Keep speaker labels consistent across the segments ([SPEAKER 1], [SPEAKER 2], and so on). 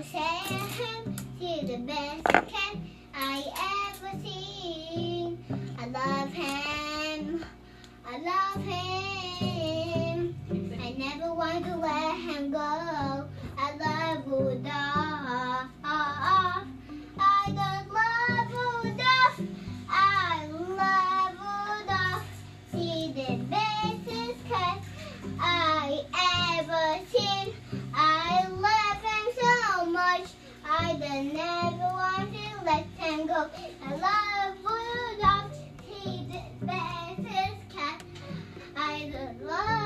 [SPEAKER 1] Oh, Sam, you're the best cat I ever seen. I love him. I love him. I never want to let him go. I love Rudolph. He's the bestest cat. I love.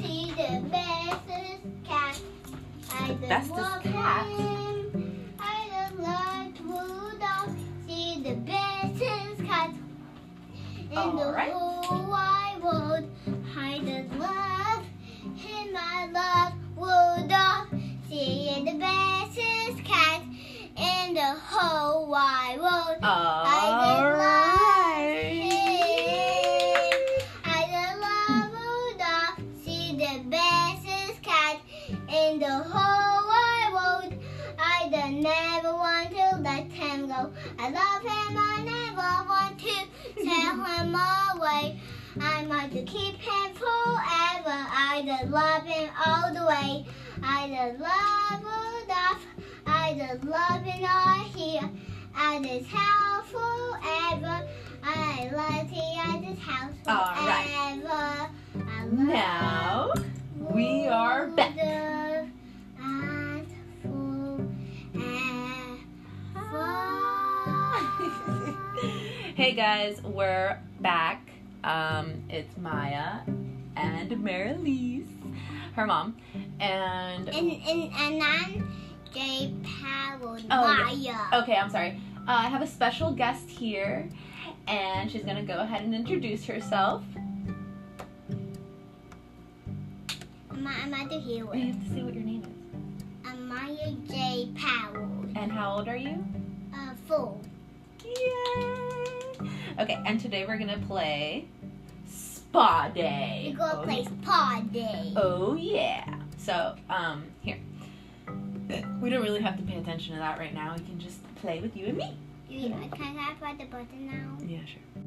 [SPEAKER 1] He's the bestest cat. I just
[SPEAKER 2] Bestest
[SPEAKER 1] love
[SPEAKER 2] cat?
[SPEAKER 1] him. I just love Rudolph. He's the bestest cat. In the
[SPEAKER 2] Alright.
[SPEAKER 1] Whole wide world.
[SPEAKER 2] All right.
[SPEAKER 1] I just love Rudolph. She's the bestest cat in the whole wide world. I don't never want to let him go. I love him. I never want to tell him away. I want to keep him forever. I just love him all the way. I just love Rudolph. I just love at his house forever. I love he at his house
[SPEAKER 2] All
[SPEAKER 1] forever.
[SPEAKER 2] right.
[SPEAKER 1] I love
[SPEAKER 2] Now we are back. Hey guys, we're back. Um, it's Maya and Marilise, her mom, and
[SPEAKER 1] and and and I'm Jay Powell
[SPEAKER 2] Oh,
[SPEAKER 1] Maya.
[SPEAKER 2] okay, I'm sorry. Uh, I have a special guest here, and she's gonna go ahead and introduce herself.
[SPEAKER 1] I'm the here.
[SPEAKER 2] You have to say what your name is.
[SPEAKER 1] I'm J Powell.
[SPEAKER 2] And how old are you?
[SPEAKER 1] Uh, full.
[SPEAKER 2] Yay! Okay, and today we're gonna play Spa Day.
[SPEAKER 1] We're gonna
[SPEAKER 2] oh,
[SPEAKER 1] play. Spa Day.
[SPEAKER 2] Oh yeah. So, um, here. We don't really have to pay attention to that right now. We can just play with you and me.
[SPEAKER 1] Yeah, can I press the button now?
[SPEAKER 2] Yeah, sure.